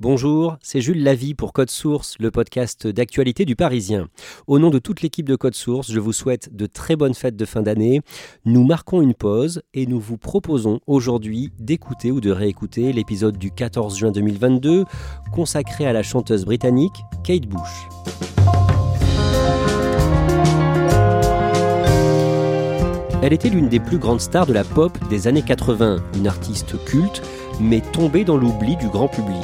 Bonjour, c'est Jules Lavie pour Code Source, le podcast d'actualité du Parisien. Au nom de toute l'équipe de Code Source, je vous souhaite de très bonnes fêtes de fin d'année. Nous marquons une pause et nous vous proposons aujourd'hui d'écouter ou de réécouter l'épisode du 14 juin 2022 consacré à la chanteuse britannique Kate Bush. Elle était l'une des plus grandes stars de la pop des années 80, une artiste culte, mais tombée dans l'oubli du grand public.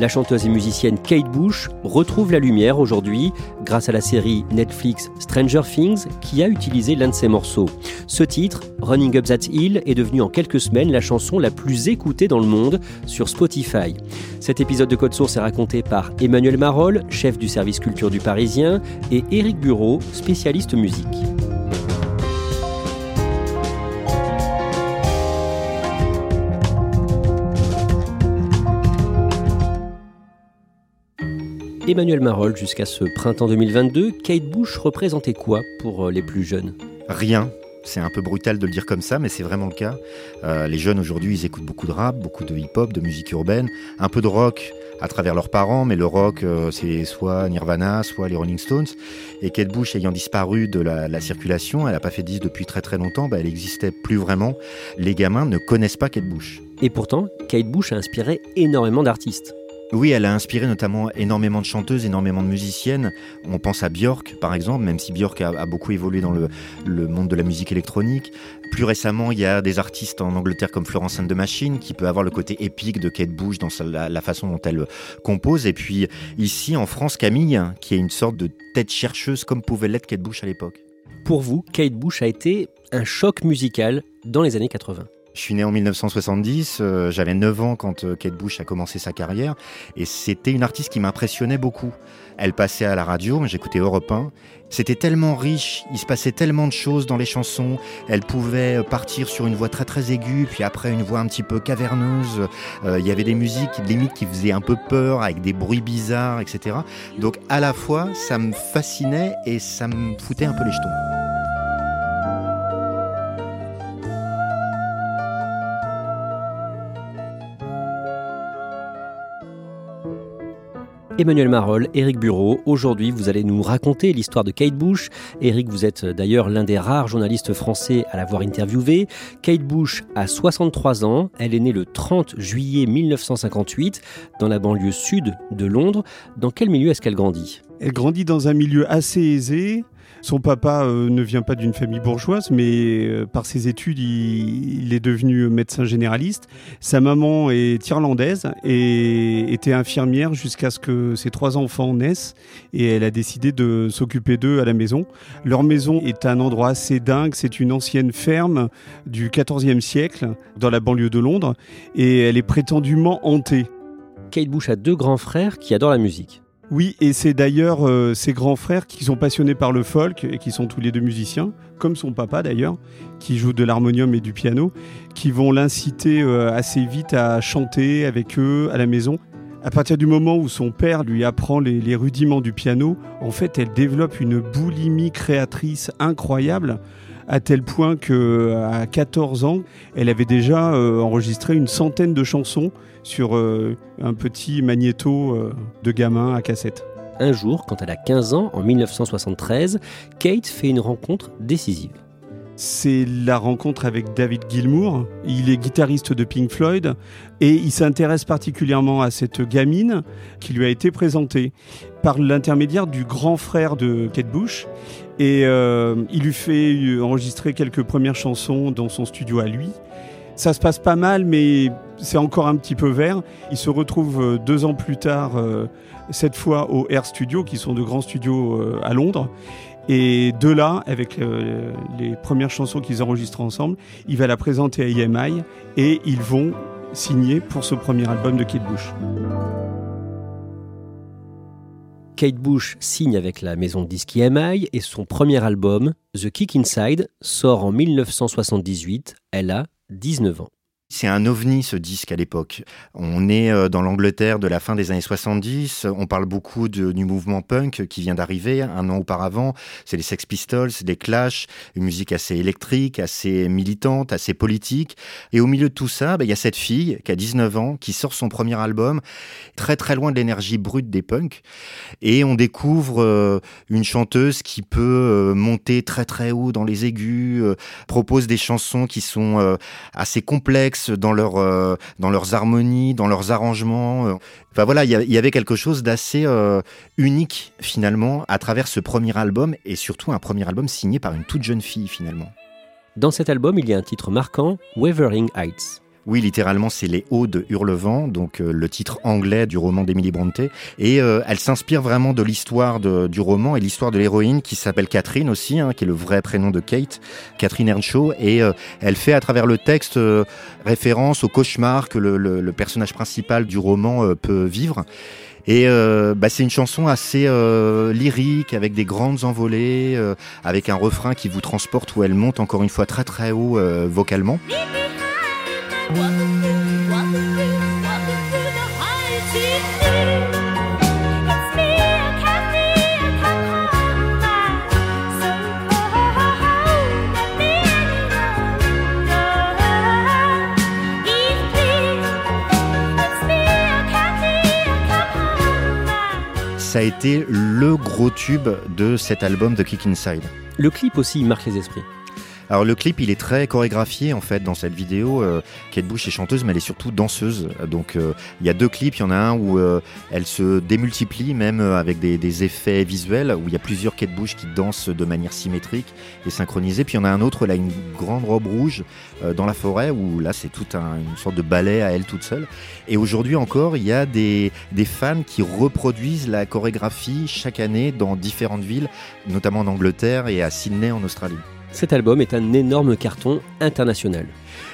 La chanteuse et musicienne Kate Bush retrouve la lumière aujourd'hui grâce à la série Netflix Stranger Things qui a utilisé l'un de ses morceaux. Ce titre, Running Up That Hill, est devenu en quelques semaines la chanson la plus écoutée dans le monde sur Spotify. Cet épisode de Code Source est raconté par Emmanuel Marolles, chef du service culture du Parisien, et Éric Bureau, spécialiste musique. Emmanuel Marolles, jusqu'à ce printemps 2022, Kate Bush représentait quoi pour euh, les plus jeunes? Rien. C'est un peu brutal de le dire comme ça, mais c'est vraiment le cas. Euh, les jeunes aujourd'hui, ils écoutent beaucoup de rap, beaucoup de hip-hop, de musique urbaine, un peu de rock à travers leurs parents, mais le rock, euh, c'est soit Nirvana, soit les Rolling Stones. Et Kate Bush ayant disparu de la, circulation, elle n'a pas fait 10 depuis très très longtemps, bah, elle n'existait plus vraiment. Les gamins ne connaissent pas Kate Bush. Et pourtant, Kate Bush a inspiré énormément d'artistes. Oui, elle a inspiré notamment énormément de chanteuses, énormément de musiciennes. On pense à Björk, par exemple, même si Björk a, beaucoup évolué dans le, monde de la musique électronique. Plus récemment, il y a des artistes en Angleterre comme Florence and the Machine, qui peut avoir le côté épique de Kate Bush dans la, façon dont elle compose. Et puis ici, en France, Camille, qui est une sorte de tête chercheuse comme pouvait l'être Kate Bush à l'époque. Pour vous, Kate Bush a été un choc musical dans les années 80 je suis né en 1970, euh, j'avais 9 ans quand euh, Kate Bush a commencé sa carrière et c'était une artiste qui m'impressionnait beaucoup. Elle passait à la radio, j'écoutais Europe 1. C'était tellement riche, il se passait tellement de choses dans les chansons. Elle pouvait euh, partir sur une voix très très aiguë, puis après une voix un petit peu caverneuse. il y avait des musiques limite qui faisaient un peu peur, avec des bruits bizarres, etc. Donc à la fois, ça me fascinait et ça me foutait un peu les jetons. Emmanuel Marolles, Éric Bureau. Aujourd'hui, vous allez nous raconter l'histoire de Kate Bush. Éric, vous êtes d'ailleurs l'un des rares journalistes français à l'avoir interviewé. Kate Bush a 63 ans. Elle est née le 30 juillet 1958 dans la banlieue sud de Londres. Dans quel milieu est-ce qu'elle grandit? Elle grandit dans un milieu assez aisé, son papa euh, ne vient pas d'une famille bourgeoise, mais euh, par ses études, il, est devenu médecin généraliste. Sa maman est irlandaise et était infirmière jusqu'à ce que ses trois enfants naissent. Et elle a décidé de s'occuper d'eux à la maison. Leur maison est un endroit assez dingue. C'est une ancienne ferme du XIVe siècle dans la banlieue de Londres. Et elle est prétendument hantée. Kate Bush a deux grands frères qui adorent la musique. Oui, et c'est d'ailleurs euh, ses grands frères qui sont passionnés par le folk et qui sont tous les deux musiciens, comme son papa d'ailleurs, qui joue de l'harmonium et du piano, qui vont l'inciter euh, assez vite à chanter avec eux à la maison. À partir du moment où son père lui apprend les rudiments du piano, en fait, elle développe une boulimie créatrice incroyable à tel point que à 14 ans, elle avait déjà euh, enregistré une centaine de chansons sur euh, un petit magnéto euh, de gamin à cassette. Un jour, quand elle a 15 ans, en 1973, Kate fait une rencontre décisive. C'est la rencontre avec David Gilmour. Il est guitariste de Pink Floyd et il s'intéresse particulièrement à cette gamine qui lui a été présentée par l'intermédiaire du grand frère de Kate Bush. Et euh, il lui fait enregistrer quelques premières chansons dans son studio à lui. Ça se passe pas mal, mais c'est encore un petit peu vert. Il se retrouve euh, deux ans plus tard, euh, cette fois au Air Studio, qui sont de grands studios à Londres. Et de là, avec euh, les premières chansons qu'ils enregistrent ensemble, il va la présenter à EMI et ils vont signer pour ce premier album de Kate Bush. Kate Bush signe avec la maison de disques EMI et son premier album, The Kick Inside, sort en 1978. Elle a 19 ans. C'est un ovni ce disque à l'époque. On est euh, dans l'Angleterre de la fin des années 70. On parle beaucoup du mouvement punk qui vient d'arriver un an auparavant. C'est les Sex Pistols, des Clash, une musique assez électrique, assez militante, assez politique. Et au milieu de tout ça, bah, il y a cette fille qui a 19 ans, qui sort son premier album, très très loin de l'énergie brute des punks. Et on découvre euh, une chanteuse qui peut euh, monter très très haut dans les aigus, propose des chansons qui sont assez complexes dans, euh, dans leurs harmonies, dans leurs arrangements. Euh. Enfin voilà, il y, avait quelque chose d'assez euh, unique finalement à travers ce premier album et surtout un premier album signé par une toute jeune fille finalement. Dans cet album, il y a un titre marquant, Wavering Heights. Oui, littéralement, c'est Les Hauts de Hurlevent, donc euh, le titre anglais du roman d'Emily Bronte. Et euh, elle s'inspire vraiment de l'histoire du roman et l'histoire de l'héroïne qui s'appelle Catherine aussi, hein, qui est le vrai prénom de Kate, Catherine Earnshaw. Et euh, elle fait à travers le texte référence au cauchemar que le, personnage principal du roman peut vivre. Et bah, c'est une chanson assez lyrique, avec des grandes envolées, avec un refrain qui vous transporte où elle monte encore une fois très très haut vocalement. Ça a été le gros tube de cet album de Kick Inside. Le clip aussi marque les esprits. Alors le clip, il est très chorégraphié en fait dans cette vidéo. Euh, Kate Bush est chanteuse, mais elle est surtout danseuse. Donc euh, il y a deux clips. Il y en a un où euh, elle se démultiplie même avec des, effets visuels, où il y a plusieurs Kate Bush qui dansent de manière symétrique et synchronisée. Puis il y en a un autre, elle a une grande robe rouge dans la forêt, où là c'est toute une sorte de ballet à elle toute seule. Et aujourd'hui encore, il y a des fans qui reproduisent la chorégraphie chaque année dans différentes villes, notamment en Angleterre et à Sydney en Australie. Cet album est un énorme carton international.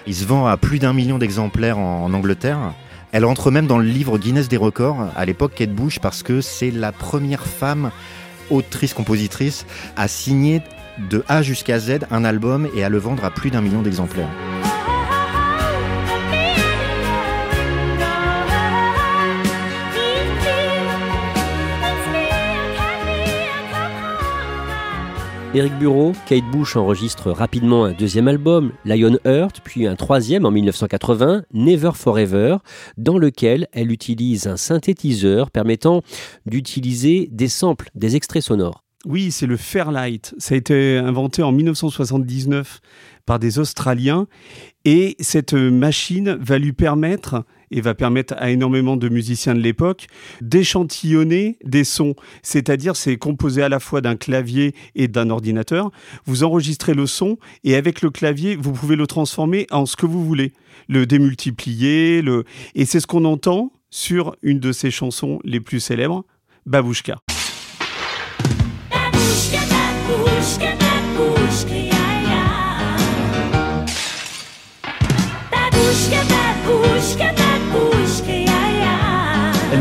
Il se vend à plus d'un million d'exemplaires en, Angleterre. Elle entre même dans le livre Guinness des records à l'époque Kate Bush parce que c'est la première femme autrice-compositrice à signer de A jusqu'à Z un album et à le vendre à plus d'un million d'exemplaires. Eric Bureau, Kate Bush enregistre rapidement un deuxième album, Lion Heart, puis un troisième en 1980, Never Forever, dans lequel elle utilise un synthétiseur permettant d'utiliser des samples, des extraits sonores. Oui, c'est le Fairlight. Ça a été inventé en 1979 par des Australiens et cette machine va lui permettre et va permettre à énormément de musiciens de l'époque d'échantillonner des sons. C'est-à-dire, c'est composé à la fois d'un clavier et d'un ordinateur. Vous enregistrez le son et avec le clavier, vous pouvez le transformer en ce que vous voulez. Le démultiplier, le... et c'est ce qu'on entend sur une de ses chansons les plus célèbres, Babushka. Elle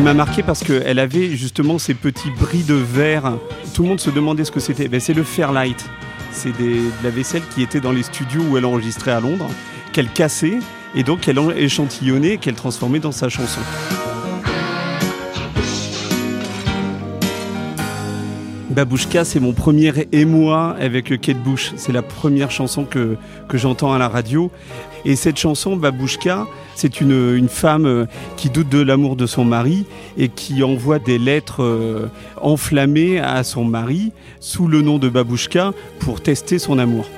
m'a marqué parce qu'elle avait justement ces petits bris de verre. Tout le monde se demandait ce que c'était. Ben, c'est le Fairlight. C'est de la vaisselle qui était dans les studios où elle enregistrait à Londres, qu'elle cassait et donc qu'elle échantillonnait et qu'elle transformait dans sa chanson. Babouchka, c'est mon premier émoi avec Kate Bush. C'est la première chanson que, j'entends à la radio. Et cette chanson, Babouchka, c'est une, une, femme euh, qui doute de l'amour de son mari et qui envoie des lettres euh, enflammées à son mari sous le nom de Babouchka pour tester son amour.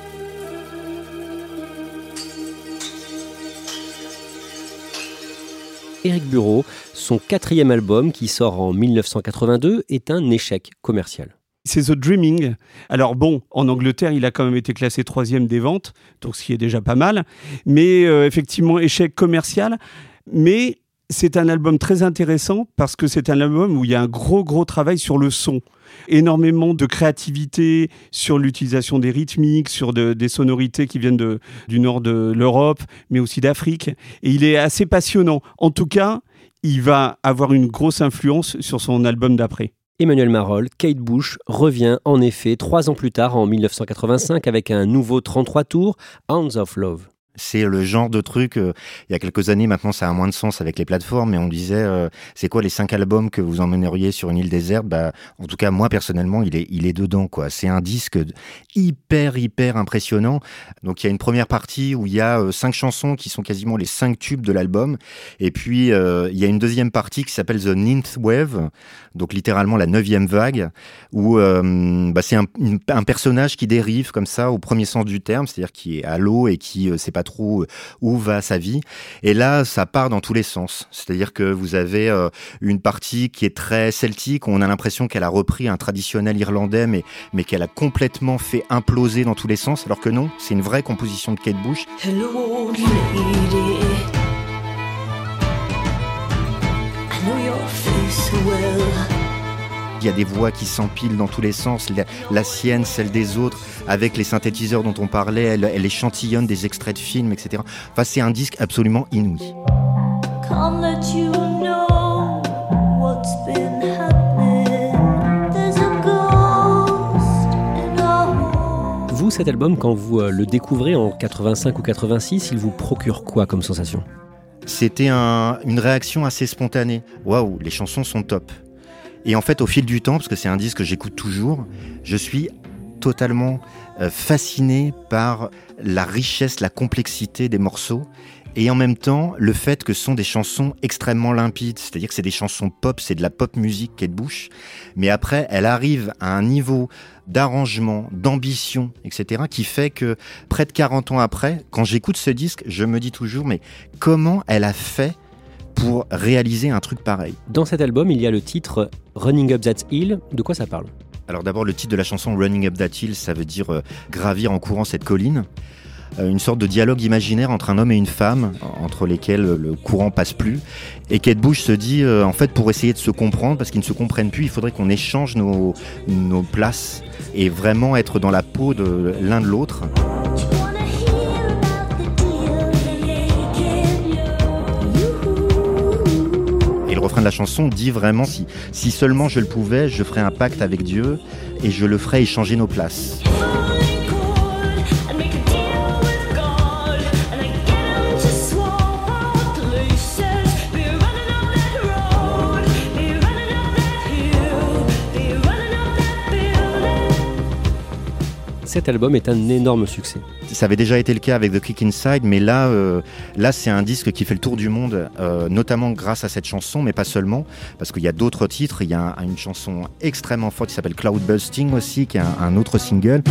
Eric Bureau, son quatrième album qui sort en 1982 est un échec commercial. C'est The Dreaming. Alors bon, en Angleterre, il a quand même été classé troisième des ventes, donc ce qui est déjà pas mal. Mais euh, effectivement, échec commercial. Mais c'est un album très intéressant parce que c'est un album où il y a un gros, gros travail sur le son. Énormément de créativité sur l'utilisation des rythmiques, sur des sonorités qui viennent du nord de l'Europe, mais aussi d'Afrique. Et il est assez passionnant. En tout cas, il va avoir une grosse influence sur son album d'après. Emmanuel Marol, Kate Bush revient en effet trois ans plus tard, en 1985, avec un nouveau 33 tours, Hands of Love. C'est le genre de truc, euh, il y a quelques années maintenant ça a moins de sens avec les plateformes, mais on disait euh, c'est quoi les cinq albums que vous emmèneriez sur une île déserte? Bah, En tout cas moi personnellement il est, il est dedans. quoi. C'est un disque hyper hyper impressionnant. Donc il y a une première partie où il y a euh, cinq chansons qui sont quasiment les cinq tubes de l'album. Et puis il y a une deuxième partie qui s'appelle The Ninth Wave, donc littéralement la neuvième vague, où bah, c'est un, un, personnage qui dérive comme ça au premier sens du terme, c'est-à-dire qui est à l'eau et qui c'est pas où va sa vie. Et là, ça part dans tous les sens. C'est-à-dire que vous avez euh, une partie qui est très celtique, on a l'impression qu'elle a repris un traditionnel irlandais, mais, mais qu'elle a complètement fait imploser dans tous les sens, alors que non, c'est une vraie composition de Kate Bush. Hello, lady. I know your face well. Il y a des voix qui s'empilent dans tous les sens, la, sienne, celle des autres, avec les synthétiseurs dont on parlait, elle, elle échantillonne des extraits de films, etc. Enfin, c'est un disque absolument inouï. Vous, cet album, quand vous euh, le découvrez en 85 ou 86, il vous procure quoi comme sensation? C'était une réaction assez spontanée. Waouh, les chansons sont top. Et en fait, au fil du temps, parce que c'est un disque que j'écoute toujours, je suis totalement euh, fasciné par la richesse, la complexité des morceaux et en même temps le fait que ce sont des chansons extrêmement limpides, c'est-à-dire que c'est des chansons pop, c'est de la pop musique qu'elle bouche, mais après elle arrive à un niveau d'arrangement, d'ambition, etc., qui fait que près de 40 ans après, quand j'écoute ce disque, je me dis toujours, mais comment elle a fait pour réaliser un truc pareil. Dans cet album, il y a le titre Running Up That Hill. De quoi ça parle Alors d'abord, le titre de la chanson Running Up That Hill, ça veut dire euh, gravir en courant cette colline. Euh, une sorte de dialogue imaginaire entre un homme et une femme, entre lesquels le courant passe plus. Et Kate Bush se dit, euh, en fait, pour essayer de se comprendre, parce qu'ils ne se comprennent plus, il faudrait qu'on échange nos, nos places et vraiment être dans la peau de l'un de l'autre. La chanson dit vraiment si, si seulement je le pouvais, je ferais un pacte avec Dieu et je le ferais échanger nos places. cet album est un énorme succès. Ça avait déjà été le cas avec The Kick Inside, mais là, euh, là c'est un disque qui fait le tour du monde, euh, notamment grâce à cette chanson, mais pas seulement, parce qu'il y a d'autres titres. Il y a une chanson extrêmement forte qui s'appelle Cloud Busting aussi, qui est un, autre single.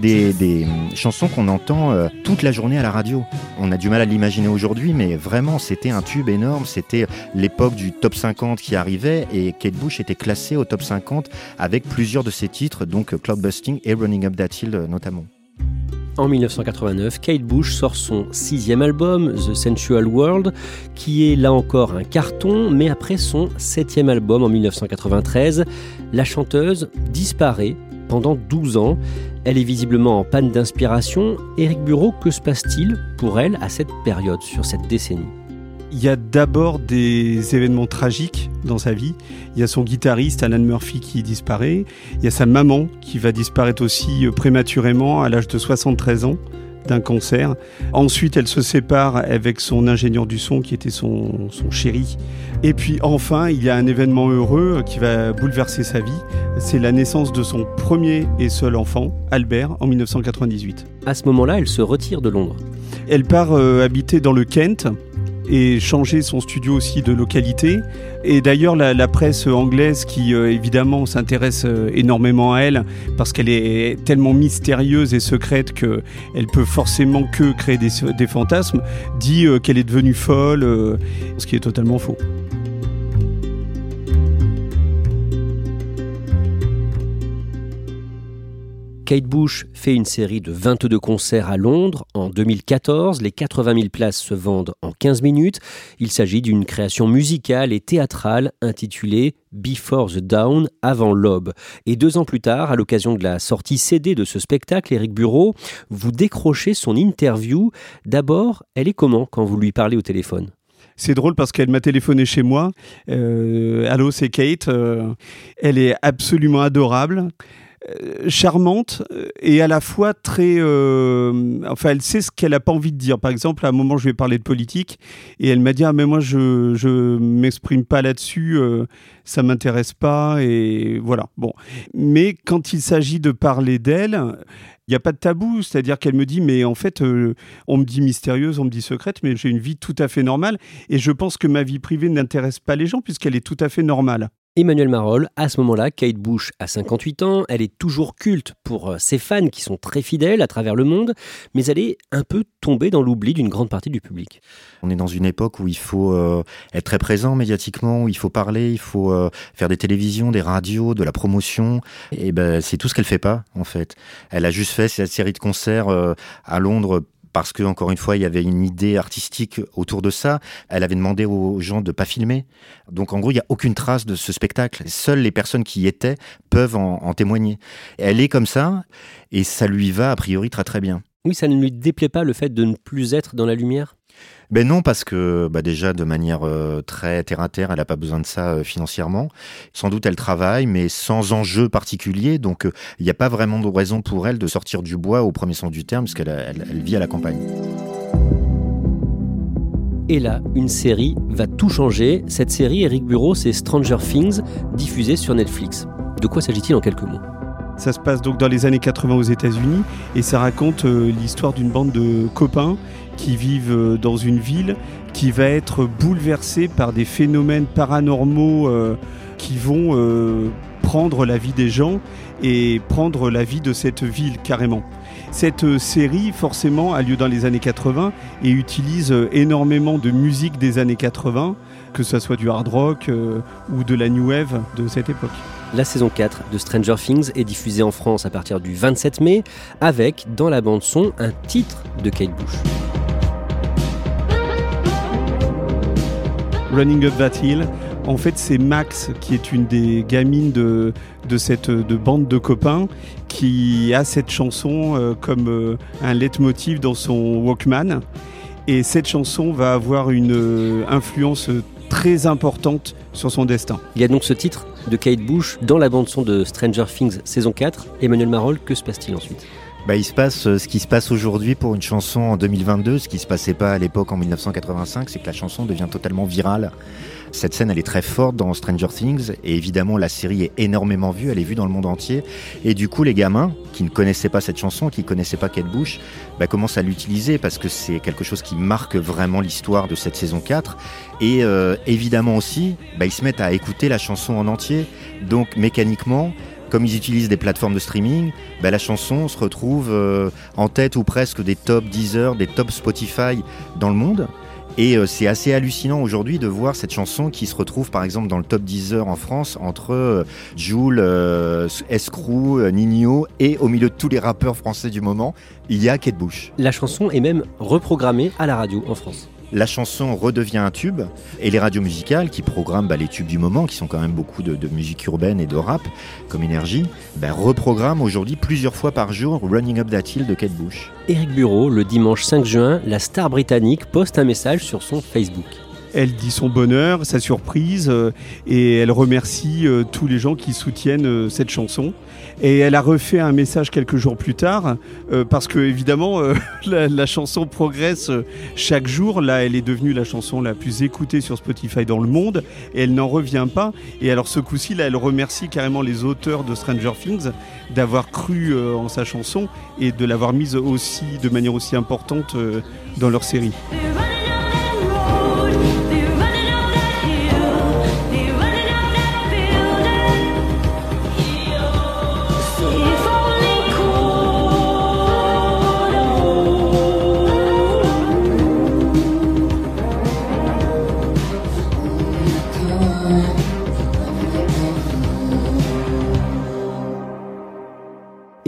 Des, chansons qu'on entend euh, toute la journée à la radio. On a du mal à l'imaginer aujourd'hui, mais vraiment, c'était un tube énorme. C'était l'époque du top 50 qui arrivait et Kate Bush était classée au top 50 avec plusieurs de ses titres, donc Cloud Busting et Running Up That Hill notamment. En 1989, Kate Bush sort son sixième album, The Sensual World, qui est là encore un carton, mais après son septième album en 1993, la chanteuse disparaît pendant 12 ans. Elle est visiblement en panne d'inspiration. Éric Bureau, que se passe-t-il pour elle à cette période, sur cette décennie? Il y a d'abord des événements tragiques dans sa vie. Il y a son guitariste Alan Murphy qui disparaît. Il y a sa maman qui va disparaître aussi euh, prématurément à l'âge de 73 ans d'un cancer. Ensuite, elle se sépare avec son ingénieur du son qui était son, son chéri. Et puis enfin, il y a un événement heureux qui va bouleverser sa vie. C'est la naissance de son premier et seul enfant, Albert, en 1998. À ce moment-là, elle se retire de Londres. Elle part euh, habiter dans le Kent et changer son studio aussi de localité. Et d'ailleurs, la, presse anglaise qui euh, évidemment s'intéresse euh, énormément à elle parce qu'elle est tellement mystérieuse et secrète qu'elle peut forcément que créer des, des fantasmes, dit qu'elle est devenue folle, ce qui est totalement faux. Kate Bush fait une série de 22 concerts à Londres. En 2014, les 80 000 places se vendent en 15 minutes. Il s'agit d'une création musicale et théâtrale intitulée Before the Dawn, avant l'aube. Et deux ans plus tard, à l'occasion de la sortie CD de ce spectacle, Eric Bureau, vous décrochez son interview. D'abord, elle est comment quand vous lui parlez au téléphone? C'est drôle parce qu'elle m'a téléphoné chez moi. Euh, allô, c'est Kate. Euh, elle est absolument adorable. Euh, charmante euh, et à la fois très. Euh, enfin, elle sait ce qu'elle n'a pas envie de dire. Par exemple, à un moment, je ai parlé de politique et elle m'a dit Ah, mais moi, je ne m'exprime pas là-dessus, ça m'intéresse pas. Et voilà. Bon. Mais quand il s'agit de parler d'elle, il n'y a pas de tabou, c'est-à-dire qu'elle me dit, mais en fait, on me dit mystérieuse, on me dit secrète, mais j'ai une vie tout à fait normale, et je pense que ma vie privée n'intéresse pas les gens, puisqu'elle est tout à fait normale. Emmanuel Marolles, à ce moment-là, Kate Bush a 58 ans, elle est toujours culte pour euh, ses fans qui sont très fidèles à travers le monde, mais elle est un peu tombée dans l'oubli d'une grande partie du public. On est dans une époque où il faut euh, être très présent médiatiquement, où il faut parler, il faut euh, faire des télévisions, des radios, de la promotion, et ben c'est tout ce qu'elle fait pas en fait. Elle a juste fait cette série de concerts à Londres parce que encore une fois il y avait une idée artistique autour de ça. Elle avait demandé aux gens de pas filmer. Donc en gros il n'y a aucune trace de ce spectacle. Seules les personnes qui y étaient peuvent en, en témoigner. Elle est comme ça et ça lui va a priori très très bien. Oui, ça ne lui déplaît pas le fait de ne plus être dans la lumière? Ben non, parce que bah déjà de manière euh, très terre à terre, elle n'a pas besoin de ça euh, financièrement. Sans doute elle travaille, mais sans enjeu particulier, donc euh, il n'y a pas vraiment de raison pour elle de sortir du bois au premier sens du terme, parce qu'elle elle, vit à la campagne. Et là, une série va tout changer. Cette série, Eric Bureau, c'est Stranger Things, diffusée sur Netflix. De quoi s'agit-il en quelques mots? Ça se passe donc dans les années 80 aux États-Unis et ça raconte l'histoire d'une bande de copains qui vivent euh, dans une ville qui va être bouleversée par des phénomènes paranormaux euh, qui vont euh, prendre la vie des gens et prendre la vie de cette ville carrément. Cette série, forcément, a lieu dans les années 80 et utilise énormément de musique des années 80, que ce soit du hard rock ou de la new wave de cette époque. La saison 4 de Stranger Things est diffusée en France à partir du 27 mai, avec, dans la bande-son, un titre de Kate Bush. Running Up That Hill. En fait, c'est Max qui est une des gamines de, de cette de bande de copains qui a cette chanson euh, comme euh, un leitmotiv dans son Walkman. Et cette chanson va avoir une euh, influence très importante sur son destin. Il y a donc ce titre de Kate Bush dans la bande-son de Stranger Things saison 4. Emmanuel Marol, que se passe-t-il ensuite? Bah, il se passe euh, ce qui se passe aujourd'hui pour une chanson en 2022, ce qui se passait pas à l'époque en 1985, c'est que la chanson devient totalement virale. Cette scène, elle est très forte dans Stranger Things, et évidemment, la série est énormément vue, elle est vue dans le monde entier. Et du coup, les gamins qui ne connaissaient pas cette chanson, qui ne connaissaient pas Kate Bush, bah, commencent à l'utiliser parce que c'est quelque chose qui marque vraiment l'histoire de cette saison 4. Et euh, évidemment aussi, bah, ils se mettent à écouter la chanson en entier. Donc, mécaniquement, comme ils utilisent des plateformes de streaming, bah, la chanson se retrouve euh, en tête ou presque des top Deezer, des top Spotify dans le monde. Et euh, c'est assez hallucinant aujourd'hui de voir cette chanson qui se retrouve par exemple dans le top Deezer en France entre euh, Joule, Escrew, Nino et au milieu de tous les rappeurs français du moment, il y a Kate Bush. La chanson est même reprogrammée à la radio en France la chanson redevient un tube et les radios musicales qui programment bah, les tubes du moment, qui sont quand même beaucoup de, musique urbaine et de rap comme énergie, bah, reprogramment aujourd'hui plusieurs fois par jour Running Up That Hill de Kate Bush. Eric Bureau, le dimanche 5 juin, la star britannique poste un message sur son Facebook. Elle dit son bonheur, sa surprise, et elle remercie tous les gens qui soutiennent cette chanson. Et elle a refait un message quelques jours plus tard, parce que évidemment, la, la, chanson progresse chaque jour. Là, elle est devenue la chanson la plus écoutée sur Spotify dans le monde, et elle n'en revient pas. Et alors ce coup-ci, là, elle remercie carrément les auteurs de Stranger Things d'avoir cru en sa chanson et de l'avoir mise aussi de manière aussi importante dans leur série.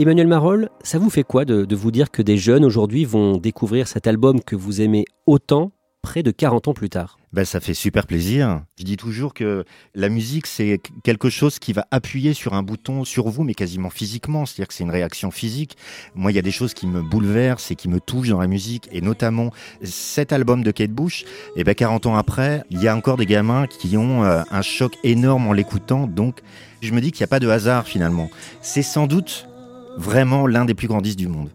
Emmanuel Marolles, ça vous fait quoi de, vous dire que des jeunes aujourd'hui vont découvrir cet album que vous aimez autant près de 40 ans plus tard? Ben, ça fait super plaisir. Je dis toujours que la musique, c'est quelque chose qui va appuyer sur un bouton sur vous, mais quasiment physiquement. C'est-à-dire que c'est une réaction physique. Moi, il y a des choses qui me bouleversent et qui me touchent dans la musique, et notamment cet album de Kate Bush. Et ben, 40 ans après, il y a encore des gamins qui ont euh, un choc énorme en l'écoutant. Donc, je me dis qu'il n'y a pas de hasard finalement. C'est sans doute vraiment l'un des plus grands disques du monde.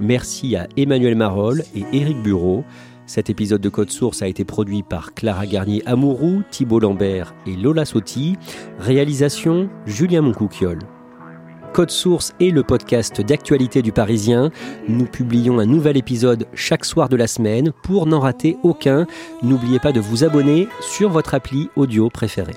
Merci à Emmanuel Marolles et Éric Bureau. Cet épisode de Code Source a été produit par Clara Garnier Amouroux, Thibault Lambert et Lola Sotti. Réalisation Julien Moncouquiole. Code Source est le podcast d'actualité du Parisien. Nous publions un nouvel épisode chaque soir de la semaine. Pour n'en rater aucun, n'oubliez pas de vous abonner sur votre appli audio préférée.